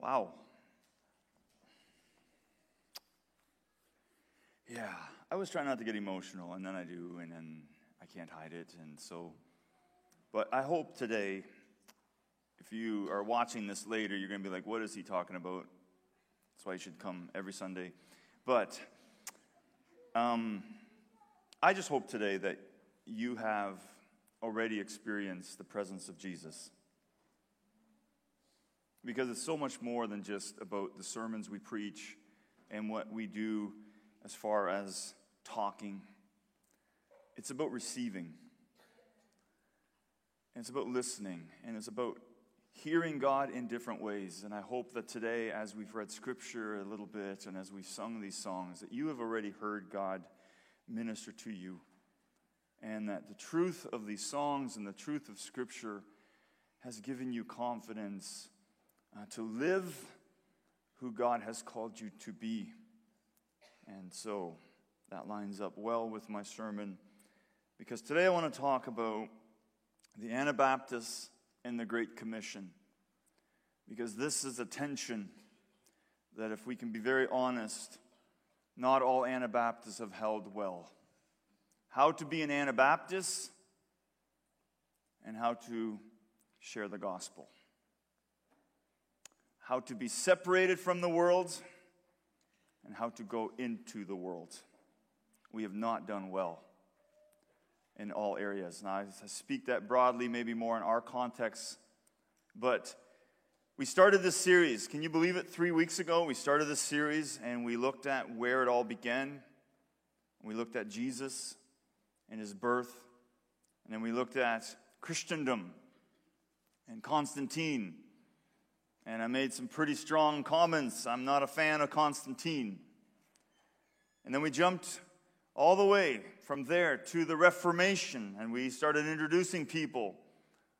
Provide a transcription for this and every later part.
Wow. Yeah, I was trying not to get emotional, and then I do, and then I can't hide it. And so, but I hope today, if you are watching this later, you're going to be like, what is he talking about? That's why you should come every Sunday. But um, I just hope today that you have already experienced the presence of Jesus. Because it's so much more than just about the sermons we preach and what we do as far as talking. It's about receiving. And it's about listening. And it's about hearing God in different ways. And I hope that today, as we've read scripture a little bit and as we've sung these songs, that you have already heard God minister to you. And that the truth of these songs and the truth of scripture has given you confidence uh, to live who God has called you to be. And so that lines up well with my sermon because today I want to talk about the Anabaptists and the Great Commission. Because this is a tension that, if we can be very honest, not all Anabaptists have held well. How to be an Anabaptist and how to share the gospel how to be separated from the world, and how to go into the world. We have not done well in all areas. Now, I speak that broadly, maybe more in our context, but we started this series. Can you believe it? Three weeks ago, we started this series and we looked at where it all began. We looked at Jesus and his birth, and then we looked at Christendom and Constantine and I made some pretty strong comments. I'm not a fan of Constantine. And then we jumped all the way from there to the Reformation, and we started introducing people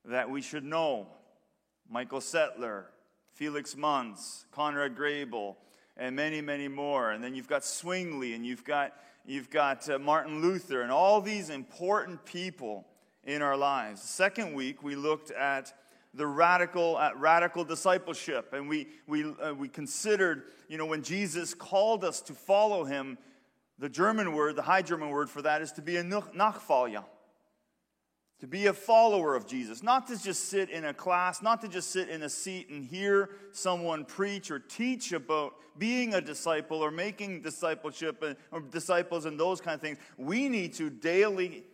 that we should know Michael Sattler, Felix Manz, Conrad Grebel, and many, many more. And then you've got Zwingli, and you've got, you've got uh, Martin Luther, and all these important people in our lives. The second week, we looked at the radical at radical discipleship. And we we uh, we considered you know when jesus called us to follow him the german word the high german word for that is to be a nachfolger to be a follower of jesus. Not to just sit in a class not to just sit in a seat and hear someone preach or teach about being a disciple or making discipleship or disciples and those kind of things. We need to daily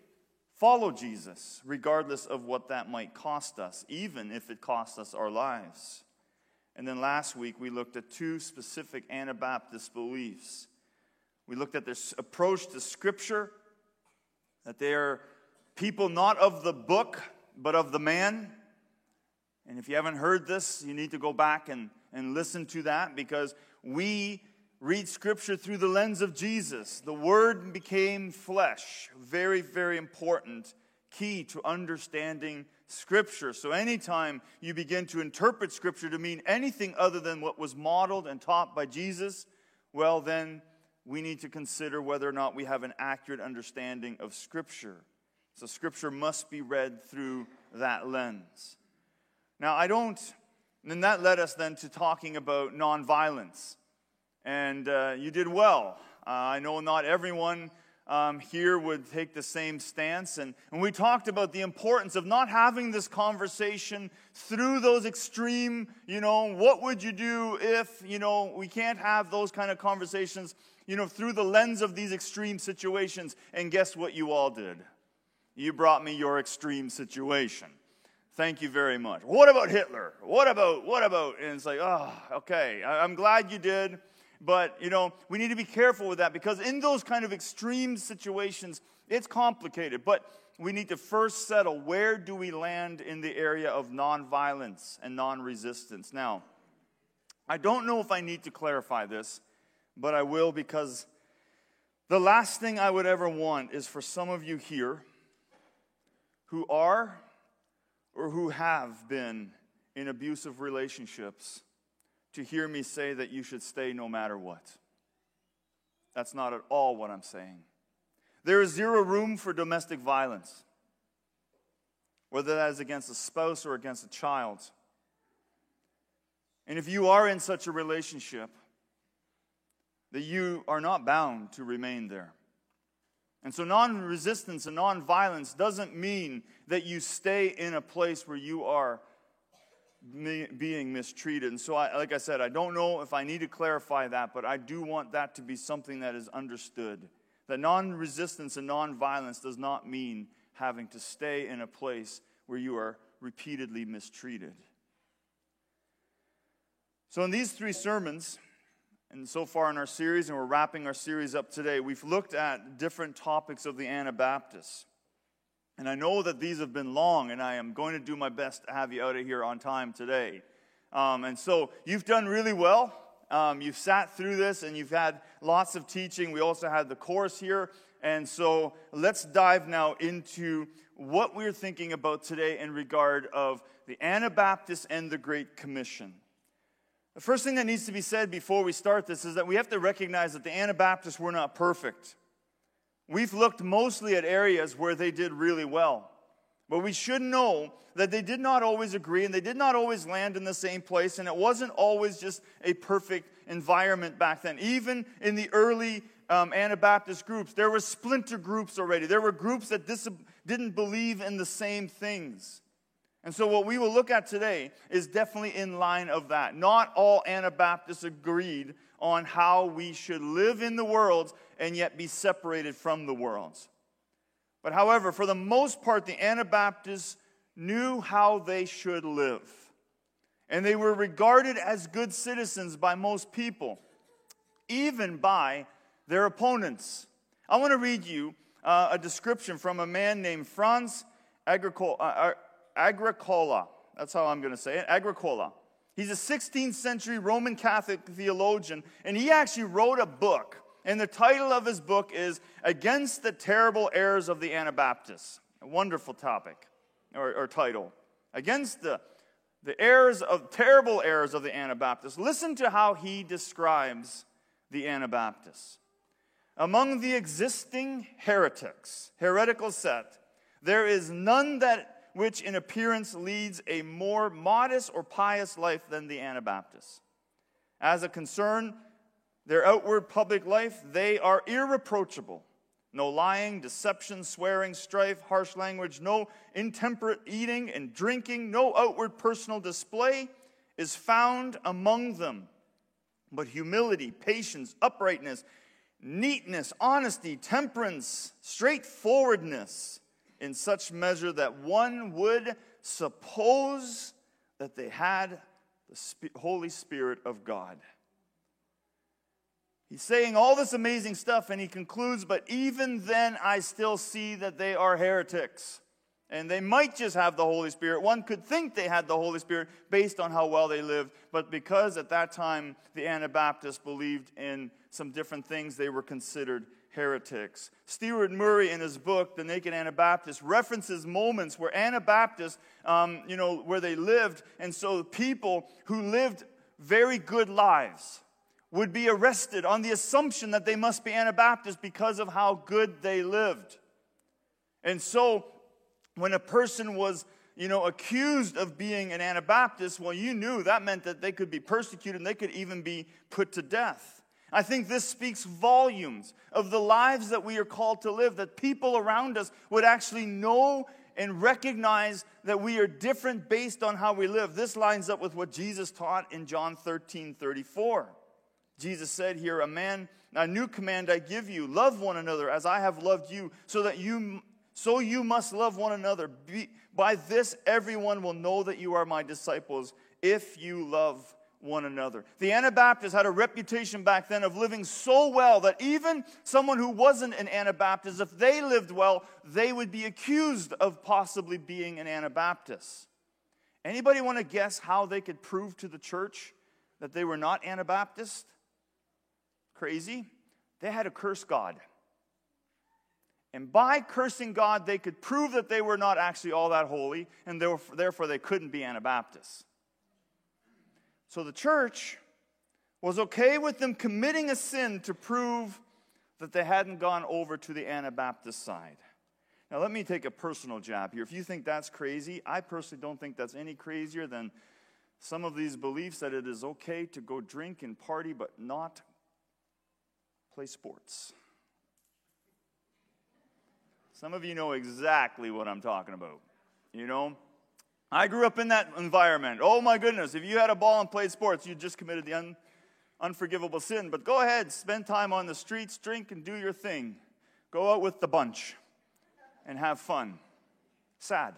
follow Jesus, regardless of what that might cost us, even if it costs us our lives. And then last week, we looked at two specific Anabaptist beliefs. We looked at their approach to Scripture, that they are people not of the book, but of the man. And if you haven't heard this, you need to go back and, and listen to that because we read scripture through the lens of Jesus. The word became flesh. Very, very important key to understanding scripture. So, anytime you begin to interpret scripture to mean anything other than what was modeled and taught by Jesus, well, then we need to consider whether or not we have an accurate understanding of scripture. So, scripture must be read through that lens. Now, I don't, and that led us then to talking about nonviolence and uh, you did well. Uh, I know not everyone um, here would take the same stance. And, and we talked about the importance of not having this conversation through those extreme, you know, what would you do if, you know, we can't have those kind of conversations, you know, through the lens of these extreme situations. And guess what you all did? You brought me your extreme situation. Thank you very much. What about Hitler? What about, what about? And it's like, oh, okay, I'm glad you did. But, you know, we need to be careful with that because in those kind of extreme situations, it's complicated. But we need to first settle where do we land in the area of nonviolence and non resistance. Now, I don't know if I need to clarify this, but I will because the last thing I would ever want is for some of you here who are or who have been in abusive relationships to hear me say that you should stay no matter what. That's not at all what I'm saying. There is zero room for domestic violence, whether that is against a spouse or against a child. And if you are in such a relationship, that you are not bound to remain there. And so, non resistance and non violence doesn't mean that you stay in a place where you are being mistreated. And so, I, like I said, I don't know if I need to clarify that, but I do want that to be something that is understood. That non resistance and non violence does not mean having to stay in a place where you are repeatedly mistreated. So, in these three sermons, and so far in our series, and we're wrapping our series up today, we've looked at different topics of the Anabaptists. And I know that these have been long, and I am going to do my best to have you out of here on time today. Um, and so you've done really well. Um, you've sat through this and you've had lots of teaching. We also had the course here. And so let's dive now into what we're thinking about today in regard of the Anabaptists and the Great Commission. The first thing that needs to be said before we start this is that we have to recognize that the Anabaptists were not perfect. We've looked mostly at areas where they did really well. But we should know that they did not always agree and they did not always land in the same place, and it wasn't always just a perfect environment back then. Even in the early um, Anabaptist groups, there were splinter groups already. There were groups that dis- didn't believe in the same things. And so, what we will look at today is definitely in line of that. Not all Anabaptists agreed on how we should live in the world and yet be separated from the world. But however, for the most part, the Anabaptists knew how they should live. And they were regarded as good citizens by most people, even by their opponents. I want to read you uh, a description from a man named Franz Agricola. Uh, Agricola. That's how I'm going to say it. Agricola. He's a 16th century Roman Catholic theologian, and he actually wrote a book. And the title of his book is Against the Terrible Errors of the Anabaptists. A wonderful topic or, or title. Against the, the errors of terrible errors of the Anabaptists. Listen to how he describes the Anabaptists. Among the existing heretics, heretical set, there is none that which in appearance leads a more modest or pious life than the Anabaptists. As a concern, their outward public life, they are irreproachable. No lying, deception, swearing, strife, harsh language, no intemperate eating and drinking, no outward personal display is found among them. But humility, patience, uprightness, neatness, honesty, temperance, straightforwardness, in such measure that one would suppose that they had the Holy Spirit of God. He's saying all this amazing stuff, and he concludes, but even then, I still see that they are heretics. And they might just have the Holy Spirit. One could think they had the Holy Spirit based on how well they lived, but because at that time the Anabaptists believed in some different things, they were considered heretics. Stuart Murray, in his book, The Naked Anabaptist, references moments where Anabaptists, um, you know, where they lived, and so people who lived very good lives would be arrested on the assumption that they must be Anabaptists because of how good they lived. And so, when a person was you know, accused of being an Anabaptist, well, you knew that meant that they could be persecuted and they could even be put to death. I think this speaks volumes of the lives that we are called to live, that people around us would actually know and recognize that we are different based on how we live. This lines up with what Jesus taught in John 13 34. Jesus said here, A man, a new command I give you, love one another as I have loved you, so that you so you must love one another. Be, by this everyone will know that you are my disciples if you love one another. The Anabaptists had a reputation back then of living so well that even someone who wasn't an Anabaptist, if they lived well, they would be accused of possibly being an Anabaptist. Anybody want to guess how they could prove to the church that they were not Anabaptist? Crazy. They had to curse God. And by cursing God, they could prove that they were not actually all that holy, and therefore they couldn't be Anabaptists. So the church was okay with them committing a sin to prove that they hadn't gone over to the Anabaptist side. Now, let me take a personal jab here. If you think that's crazy, I personally don't think that's any crazier than some of these beliefs that it is okay to go drink and party but not play sports. Some of you know exactly what I'm talking about. You know, I grew up in that environment. Oh my goodness, if you had a ball and played sports, you just committed the un- unforgivable sin. But go ahead, spend time on the streets, drink, and do your thing. Go out with the bunch and have fun. Sad.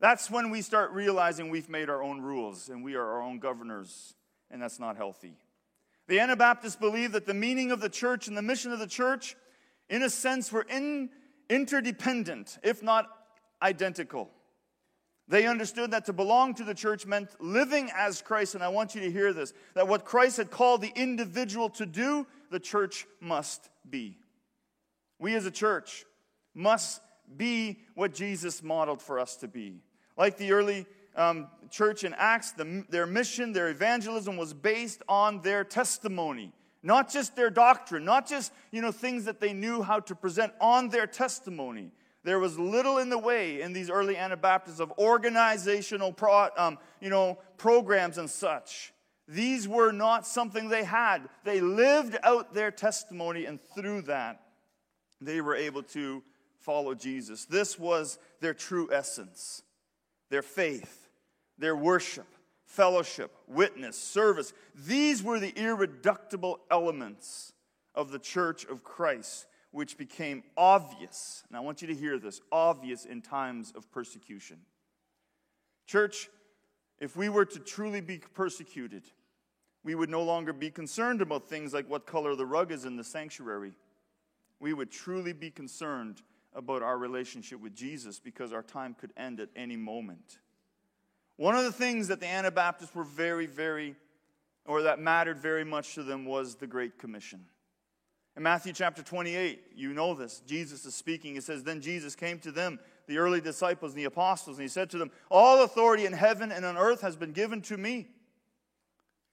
That's when we start realizing we've made our own rules and we are our own governors, and that's not healthy. The Anabaptists believe that the meaning of the church and the mission of the church, in a sense, were in, interdependent, if not identical. They understood that to belong to the church meant living as Christ, and I want you to hear this that what Christ had called the individual to do, the church must be. We as a church must be what Jesus modeled for us to be. Like the early um, church in Acts, the, their mission, their evangelism was based on their testimony. Not just their doctrine, not just you know, things that they knew how to present on their testimony. There was little in the way in these early Anabaptists of organizational pro, um, you know, programs and such. These were not something they had. They lived out their testimony, and through that, they were able to follow Jesus. This was their true essence their faith, their worship, fellowship, witness, service. These were the irreducible elements of the church of Christ which became obvious, and I want you to hear this obvious in times of persecution. Church, if we were to truly be persecuted, we would no longer be concerned about things like what color the rug is in the sanctuary. We would truly be concerned about our relationship with Jesus because our time could end at any moment. One of the things that the Anabaptists were very, very, or that mattered very much to them was the Great Commission. In Matthew chapter 28, you know this. Jesus is speaking. He says, Then Jesus came to them, the early disciples and the apostles, and he said to them, All authority in heaven and on earth has been given to me.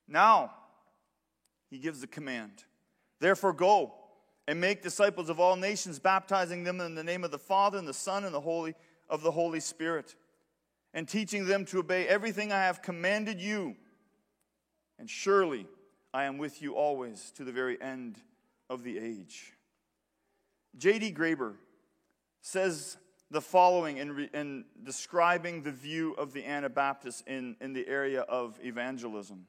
Now, he gives the command. Therefore, go and make disciples of all nations, baptizing them in the name of the Father and the Son and the Holy of the Holy Spirit, and teaching them to obey everything I have commanded you. And surely I am with you always to the very end of the age. J.D. Graber says the following in, in, describing the view of the Anabaptists in, in the area of evangelism.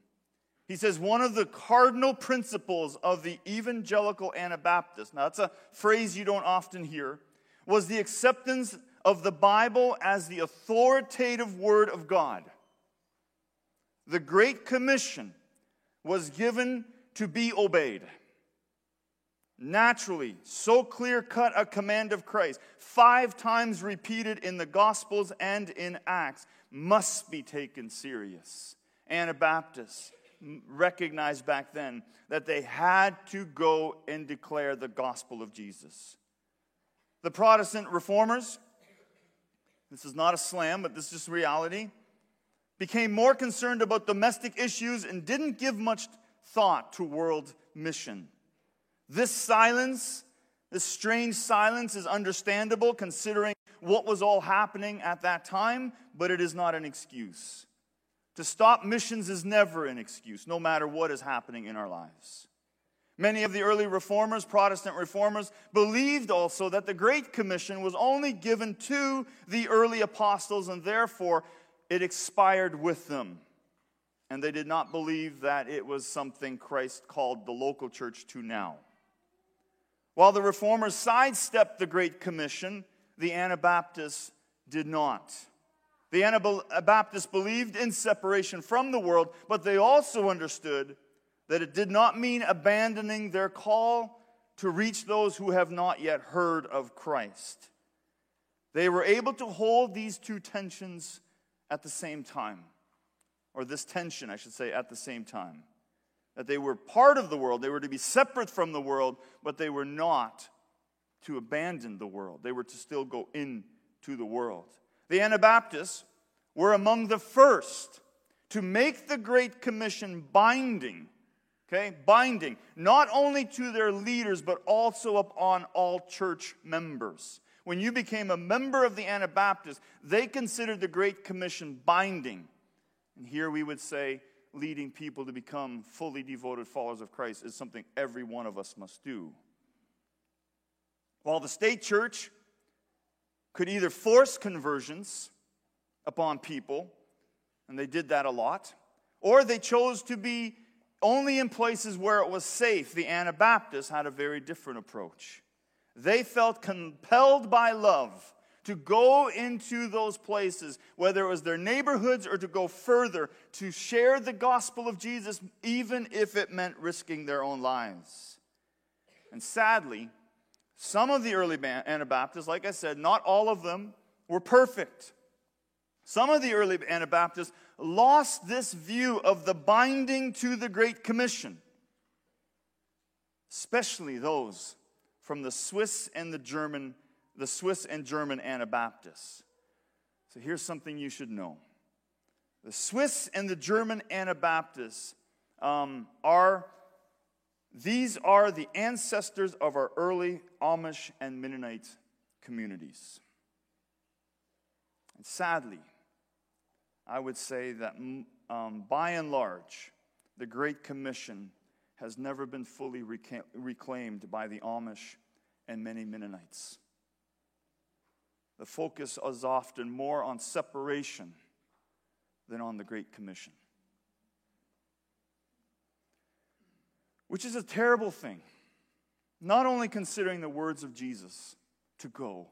He says, one of the cardinal principles of the evangelical Anabaptists, now that's a phrase you don't often hear, was the acceptance of the Bible as the authoritative Word of God. The Great Commission was given to be obeyed naturally, so clear cut a command of Christ, five times repeated in the Gospels and in Acts, must be taken serious. Anabaptists recognized back then that they had to go and declare the gospel of Jesus. The Protestant reformers, this is not a slam, but this is reality, became more concerned about domestic issues and didn't give much thought to world mission. This silence, this strange silence, is understandable considering what was all happening at that time, but it is not an excuse. To stop missions is never an excuse, no matter what is happening in our lives. Many of the early reformers, Protestant reformers, believed also that the Great Commission was only given to the early apostles and therefore it expired with them. And they did not believe that it was something Christ called the local church to now. While the reformers sidestepped the Great Commission, the Anabaptists did not. The Anabaptists believed in separation from the world, but they also understood that it did not mean abandoning their call to reach those who have not yet heard of Christ. They were able to hold these two tensions at the same time, or this tension, I should say, at the same time that they were part of the world, they were to be separate from the world, but they were not to abandon the world. They were to still go into the world. The Anabaptists were among the first to make the Great Commission binding, okay, binding, not only to their leaders, but also upon all church members. When you became a member of the Anabaptists, they considered the Great Commission binding. And here we would say leading people to become fully devoted followers of Christ is something every one of us must do. While the state church could either force conversions upon people, and they did that a lot, or they chose to be only in places where it was safe. The Anabaptists had a very different approach. They felt compelled by love to go into those places, whether it was their neighborhoods or to go further, to share the gospel of Jesus, even if it meant risking their own lives. And sadly, some of the early Anabaptists, like I said, not all of them were perfect. Some of the early Anabaptists lost this view of the binding to the Great Commission, especially those from the Swiss and the German, the Swiss and German Anabaptists. So here's something you should know. The Swiss and the German Anabaptists um, are, these are the ancestors of our early Amish and Mennonite communities. And sadly, I would say that um, by and large, the Great Commission has never been fully reca- reclaimed by the Amish and many Mennonites. The focus is often more on separation than on the Great Commission, which is a terrible thing, not only considering the words of Jesus to go,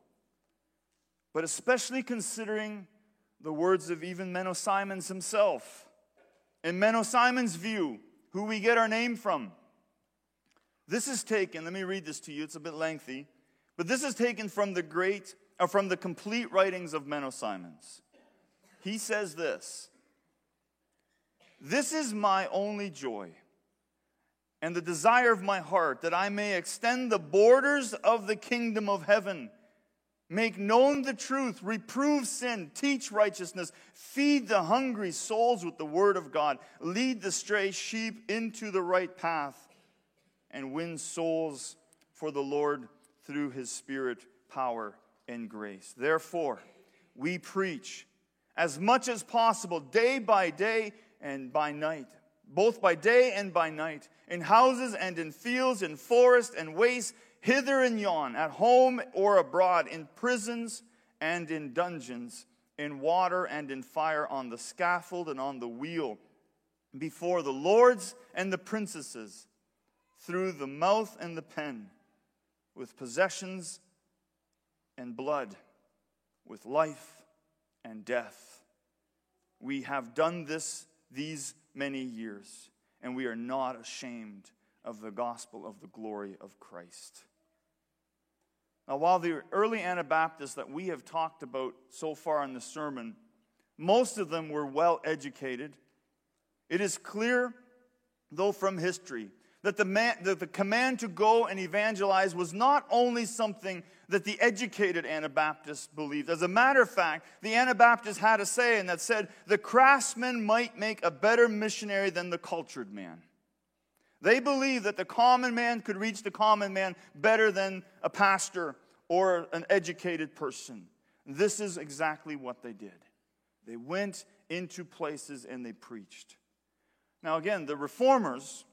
but especially considering the words of even Menno Simons himself. In Menno Simons' view, who we get our name from, this is taken, let me read this to you, it's a bit lengthy, but this is taken from the great, or from the complete writings of Menno Simons. He says this This is my only joy and the desire of my heart that I may extend the borders of the kingdom of heaven Make known the truth, reprove sin, teach righteousness, feed the hungry souls with the word of God, lead the stray sheep into the right path, and win souls for the Lord through his spirit, power, and grace. Therefore, we preach as much as possible, day by day and by night, both by day and by night, in houses and in fields, in forest and waste hither and yon, at home or abroad, in prisons and in dungeons, in water and in fire, on the scaffold and on the wheel, before the lords and the princesses, through the mouth and the pen, with possessions and blood, with life and death. We have done this these many years, and we are not ashamed of the gospel of the glory of Christ. Now, while the early Anabaptists that we have talked about so far in the sermon, most of them were well educated, it is clear, though from history, that the, man, that the command to go and evangelize was not only something that the educated Anabaptists believed. As a matter of fact, the Anabaptists had a saying that said, the craftsman might make a better missionary than the cultured man. They believed that the common man could reach the common man better than a pastor or an educated person. This is exactly what they did. They went into places and they preached. Now, again, the reformers,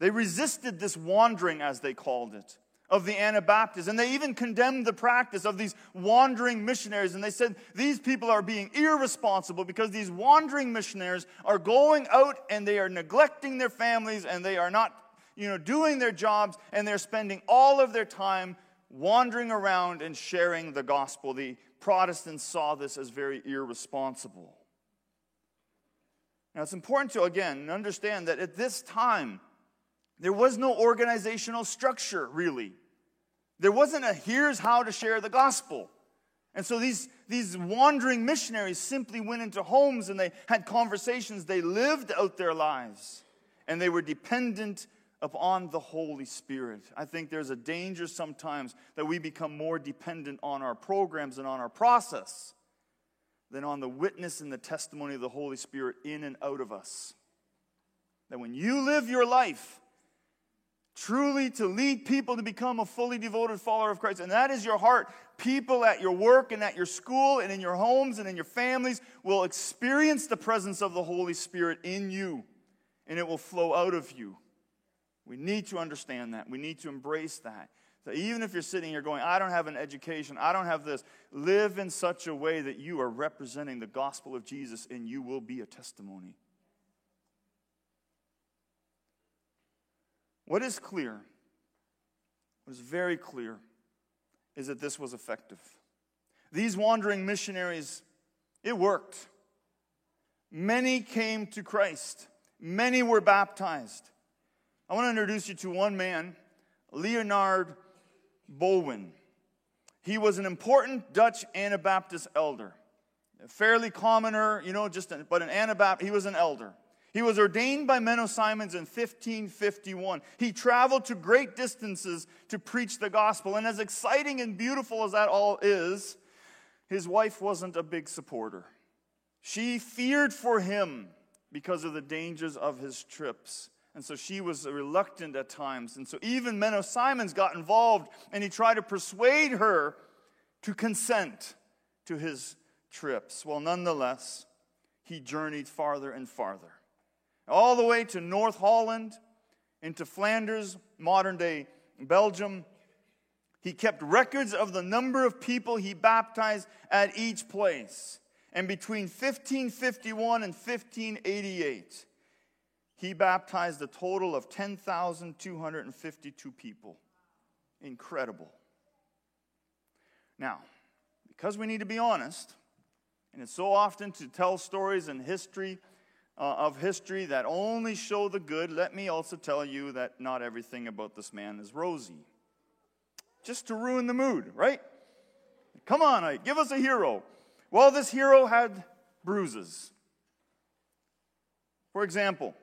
they resisted this wandering, as they called it, of the Anabaptists. And they even condemned the practice of these wandering missionaries. And they said these people are being irresponsible because these wandering missionaries are going out and they are neglecting their families and they are not, you know, doing their jobs and they're spending all of their time wandering around and sharing the gospel. The Protestants saw this as very irresponsible. Now, it's important to, again, understand that at this time, there was no organizational structure, really. There wasn't a here's how to share the gospel. And so these, these wandering missionaries simply went into homes and they had conversations. They lived out their lives and they were dependent upon the Holy Spirit. I think there's a danger sometimes that we become more dependent on our programs and on our process than on the witness and the testimony of the Holy Spirit in and out of us. That when you live your life truly to lead people to become a fully devoted follower of Christ, and that is your heart, people at your work and at your school and in your homes and in your families will experience the presence of the Holy Spirit in you, and it will flow out of you. We need to understand that. We need to embrace that. So even if you're sitting here going, I don't have an education, I don't have this, live in such a way that you are representing the gospel of Jesus and you will be a testimony. What is clear, what is very clear, is that this was effective. These wandering missionaries, it worked. Many came to Christ, many were baptized. I want to introduce you to one man, Leonard Bowen. He was an important Dutch Anabaptist elder, a fairly commoner, you know, just but an Anabaptist. He was an elder. He was ordained by Menno Simons in 1551. He traveled to great distances to preach the gospel. And as exciting and beautiful as that all is, his wife wasn't a big supporter. She feared for him because of the dangers of his trips. And so she was reluctant at times. And so even Menno Simons got involved and he tried to persuade her to consent to his trips. Well, nonetheless, he journeyed farther and farther all the way to North Holland, into Flanders, modern day Belgium. He kept records of the number of people he baptized at each place. And between 1551 and 1588, he baptized a total of 10,252 people. Incredible. Now, because we need to be honest, and it's so often to tell stories in history uh, of history that only show the good, let me also tell you that not everything about this man is rosy. Just to ruin the mood, right? Come on, give us a hero. Well, this hero had bruises. For example,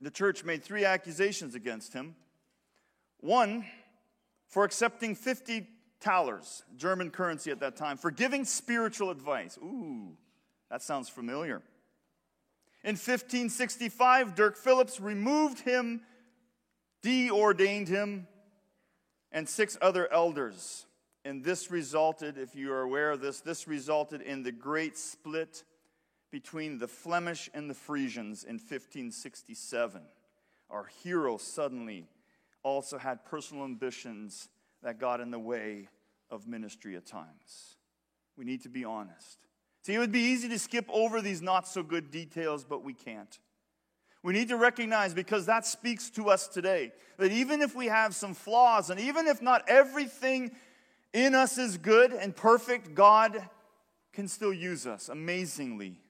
the church made three accusations against him. One, for accepting 50 thalers, German currency at that time, for giving spiritual advice. Ooh, that sounds familiar. In 1565, Dirk Phillips removed him, deordained him, and six other elders. And this resulted, if you are aware of this, this resulted in the great split between the Flemish and the Frisians in 1567. Our hero suddenly also had personal ambitions that got in the way of ministry at times. We need to be honest. See, it would be easy to skip over these not so good details, but we can't. We need to recognize, because that speaks to us today, that even if we have some flaws, and even if not everything in us is good and perfect, God can still use us amazingly.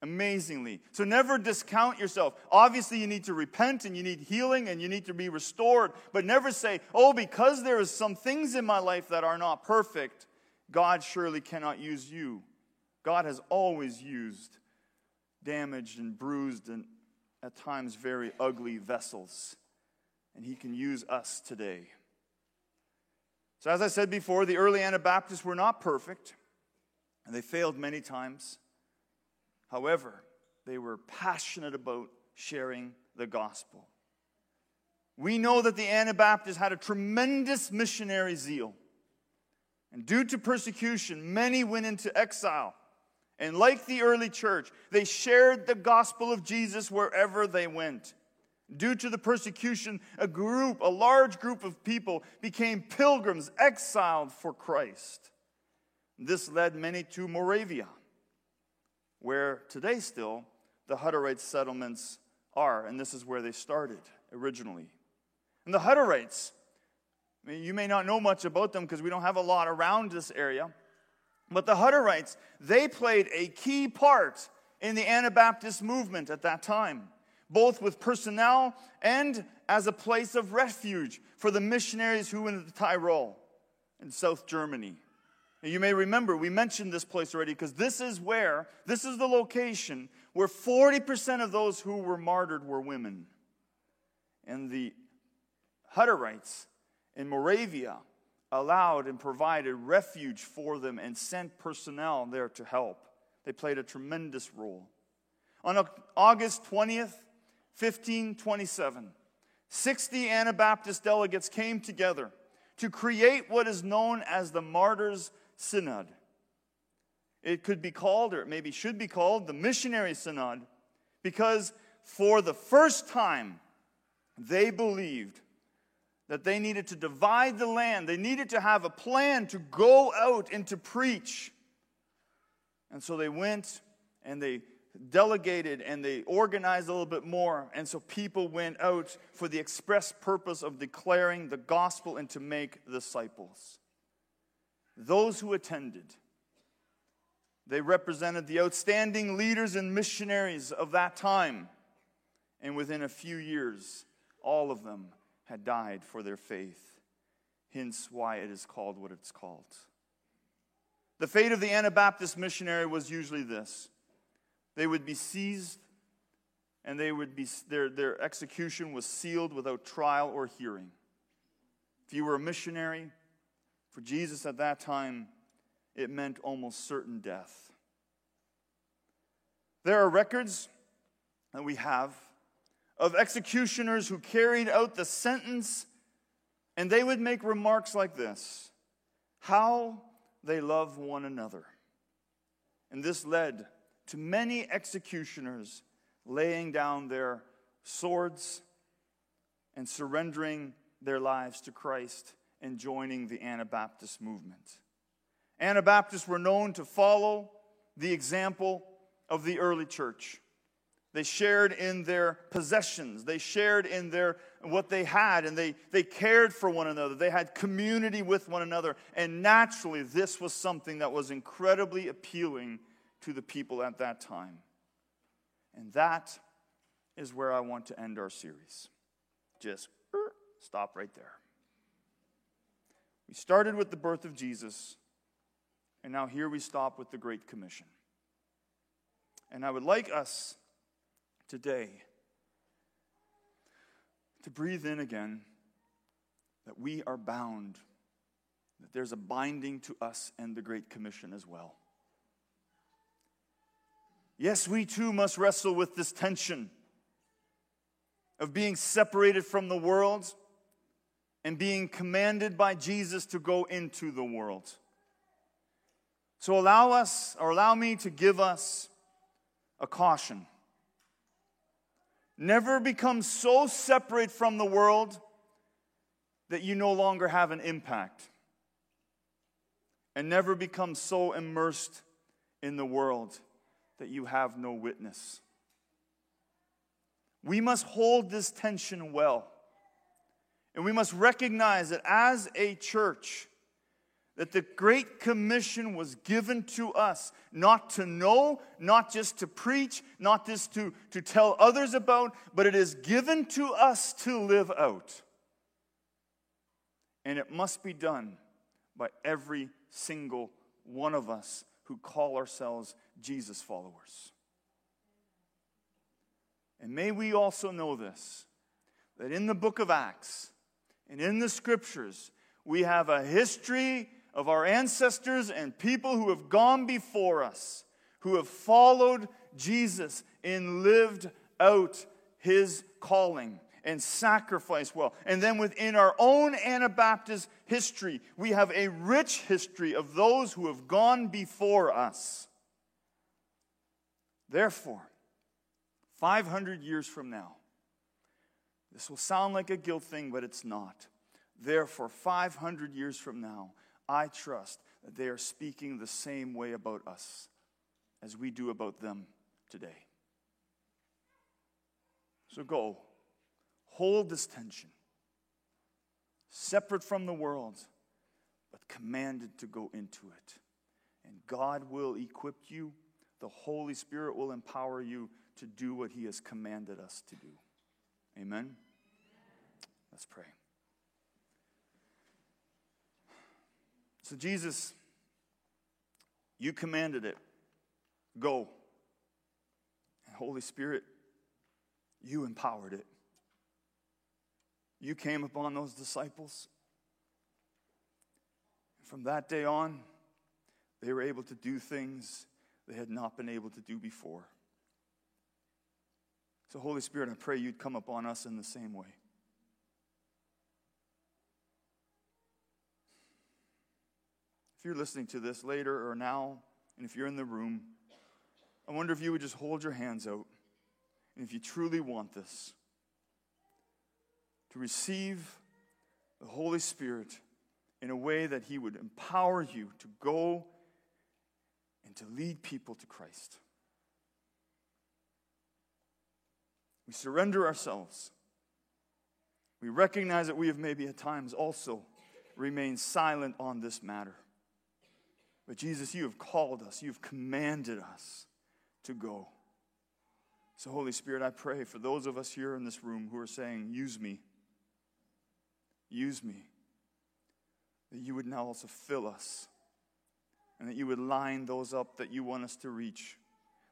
Amazingly. So never discount yourself. Obviously, you need to repent and you need healing and you need to be restored, but never say, oh, because there is some things in my life that are not perfect, God surely cannot use you. God has always used damaged and bruised and at times very ugly vessels, and He can use us today. So, as I said before, the early Anabaptists were not perfect, and they failed many times. However, they were passionate about sharing the gospel. We know that the Anabaptists had a tremendous missionary zeal. And due to persecution, many went into exile. And like the early church, they shared the gospel of Jesus wherever they went. Due to the persecution, a group, a large group of people became pilgrims exiled for Christ. This led many to Moravia, where today still the Hutterite settlements are, and this is where they started originally. And the Hutterites, I mean, you may not know much about them because we don't have a lot around this area. But the Hutterites, they played a key part in the Anabaptist movement at that time, both with personnel and as a place of refuge for the missionaries who went into Tyrol in South Germany. Now, you may remember, we mentioned this place already because this is where, this is the location where 40% of those who were martyred were women. And the Hutterites in Moravia allowed and provided refuge for them and sent personnel there to help. They played a tremendous role. On August 20th, 1527, 60 Anabaptist delegates came together to create what is known as the Martyrs' Synod. It could be called, or it maybe should be called, the Missionary Synod, because for the first time, they believed that they needed to divide the land. They needed to have a plan to go out and to preach. And so they went and they delegated and they organized a little bit more. And so people went out for the express purpose of declaring the gospel and to make disciples. Those who attended, they represented the outstanding leaders and missionaries of that time. And within a few years, all of them had died for their faith. Hence, why it is called what it's called. The fate of the Anabaptist missionary was usually this they would be seized, and they would be, their, their execution was sealed without trial or hearing. If you were a missionary, for Jesus at that time, it meant almost certain death. There are records that we have of executioners who carried out the sentence, and they would make remarks like this How they love one another. And this led to many executioners laying down their swords and surrendering their lives to Christ and joining the Anabaptist movement. Anabaptists were known to follow the example of the early church. They shared in their possessions. They shared in their what they had and they, they cared for one another. They had community with one another. And naturally, this was something that was incredibly appealing to the people at that time. And that is where I want to end our series. Just er, stop right there. We started with the birth of Jesus, and now here we stop with the Great Commission. And I would like us today to breathe in again that we are bound, that there's a binding to us and the Great Commission as well. Yes, we too must wrestle with this tension of being separated from the world and being commanded by Jesus to go into the world. So allow us, or allow me to give us a caution. Never become so separate from the world that you no longer have an impact. And never become so immersed in the world that you have no witness. We must hold this tension well. And we must recognize that as a church, that the Great Commission was given to us not to know, not just to preach, not just to, to tell others about, but it is given to us to live out. And it must be done by every single one of us who call ourselves Jesus followers. And may we also know this that in the book of Acts and in the scriptures, we have a history of our ancestors and people who have gone before us, who have followed Jesus and lived out his calling and sacrifice well. And then within our own Anabaptist history, we have a rich history of those who have gone before us. Therefore, 500 years from now, this will sound like a guilt thing, but it's not. Therefore, 500 years from now, I trust that they are speaking the same way about us as we do about them today. So go, hold this tension, separate from the world, but commanded to go into it. And God will equip you the Holy Spirit will empower you to do what He has commanded us to do. Amen? Let's pray. So, Jesus, you commanded it go. And Holy Spirit, you empowered it. You came upon those disciples. And from that day on, they were able to do things they had not been able to do before. So, Holy Spirit, I pray you'd come upon us in the same way. You're listening to this later or now, and if you're in the room, I wonder if you would just hold your hands out. And if you truly want this, to receive the Holy Spirit in a way that He would empower you to go and to lead people to Christ. We surrender ourselves. We recognize that we have maybe at times also remained silent on this matter. But Jesus, you have called us, you've commanded us to go. So, Holy Spirit, I pray for those of us here in this room who are saying, Use me, use me, that you would now also fill us, and that you would line those up that you want us to reach,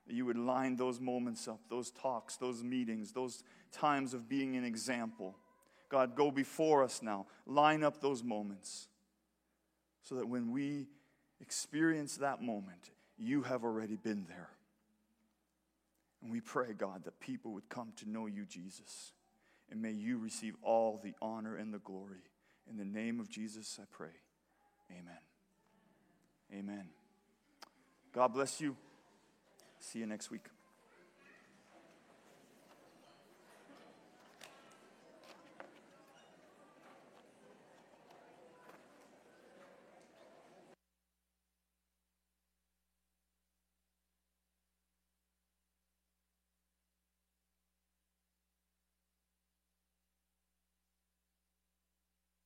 that you would line those moments up, those talks, those meetings, those times of being an example. God, go before us now, line up those moments, so that when we experience that moment, you have already been there. And we pray, God, that people would come to know you, Jesus. And may you receive all the honor and the glory. In the name of Jesus, I pray. Amen. Amen. God bless you. See you next week.